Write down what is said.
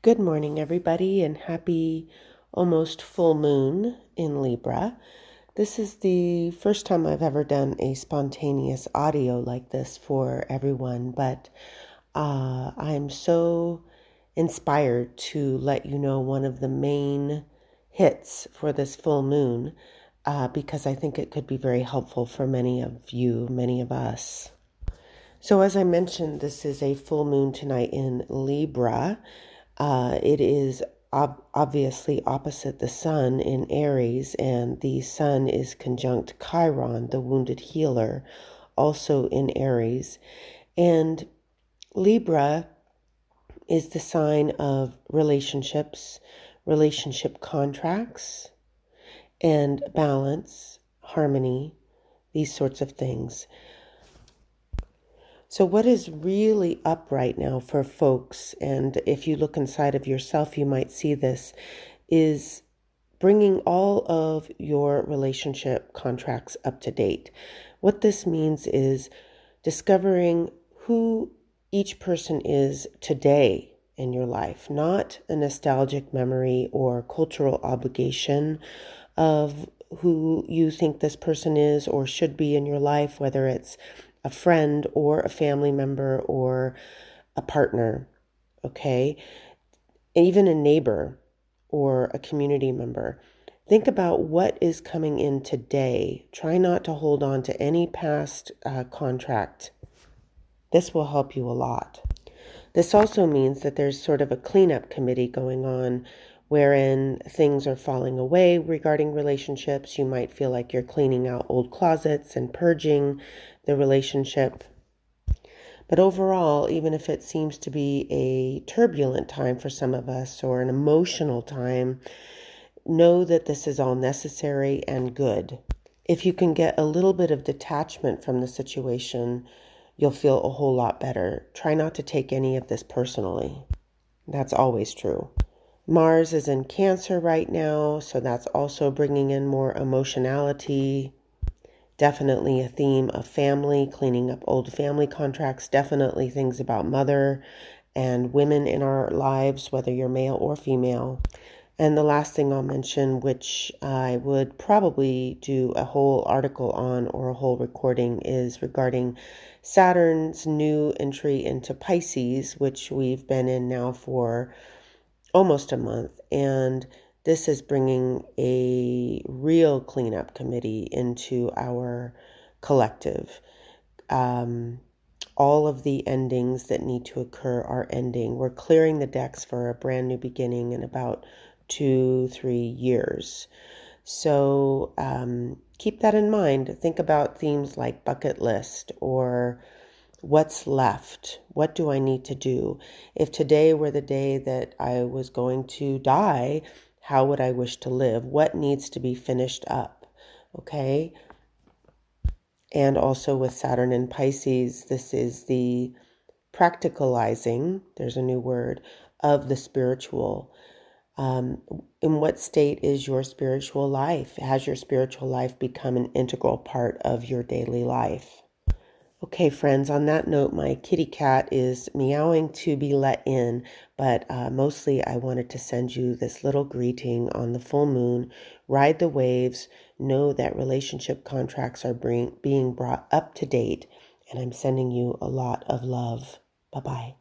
Good morning, everybody, and happy almost full moon in Libra. This is the first time I've ever done a spontaneous audio like this for everyone, but uh, I'm so inspired to let you know one of the main hits for this full moon uh, because I think it could be very helpful for many of you, many of us. So, as I mentioned, this is a full moon tonight in Libra. Uh, it is ob- obviously opposite the sun in Aries, and the sun is conjunct Chiron, the wounded healer, also in Aries. And Libra is the sign of relationships, relationship contracts, and balance, harmony, these sorts of things. So, what is really up right now for folks, and if you look inside of yourself, you might see this, is bringing all of your relationship contracts up to date. What this means is discovering who each person is today in your life, not a nostalgic memory or cultural obligation of who you think this person is or should be in your life, whether it's a friend or a family member or a partner, okay? Even a neighbor or a community member. Think about what is coming in today. Try not to hold on to any past uh, contract. This will help you a lot. This also means that there's sort of a cleanup committee going on wherein things are falling away regarding relationships. You might feel like you're cleaning out old closets and purging the relationship. But overall, even if it seems to be a turbulent time for some of us or an emotional time, know that this is all necessary and good. If you can get a little bit of detachment from the situation, you'll feel a whole lot better. Try not to take any of this personally. That's always true. Mars is in Cancer right now, so that's also bringing in more emotionality. Definitely a theme of family, cleaning up old family contracts, definitely things about mother and women in our lives, whether you're male or female. And the last thing I'll mention, which I would probably do a whole article on or a whole recording, is regarding Saturn's new entry into Pisces, which we've been in now for almost a month. And this is bringing a real cleanup committee into our collective. Um, all of the endings that need to occur are ending. We're clearing the decks for a brand new beginning in about two, three years. So um, keep that in mind. Think about themes like bucket list or what's left? What do I need to do? If today were the day that I was going to die, how would I wish to live? What needs to be finished up? Okay. And also with Saturn and Pisces, this is the practicalizing, there's a new word, of the spiritual. Um, in what state is your spiritual life? Has your spiritual life become an integral part of your daily life? Okay, friends, on that note, my kitty cat is meowing to be let in, but uh, mostly I wanted to send you this little greeting on the full moon. Ride the waves, know that relationship contracts are bring, being brought up to date, and I'm sending you a lot of love. Bye bye.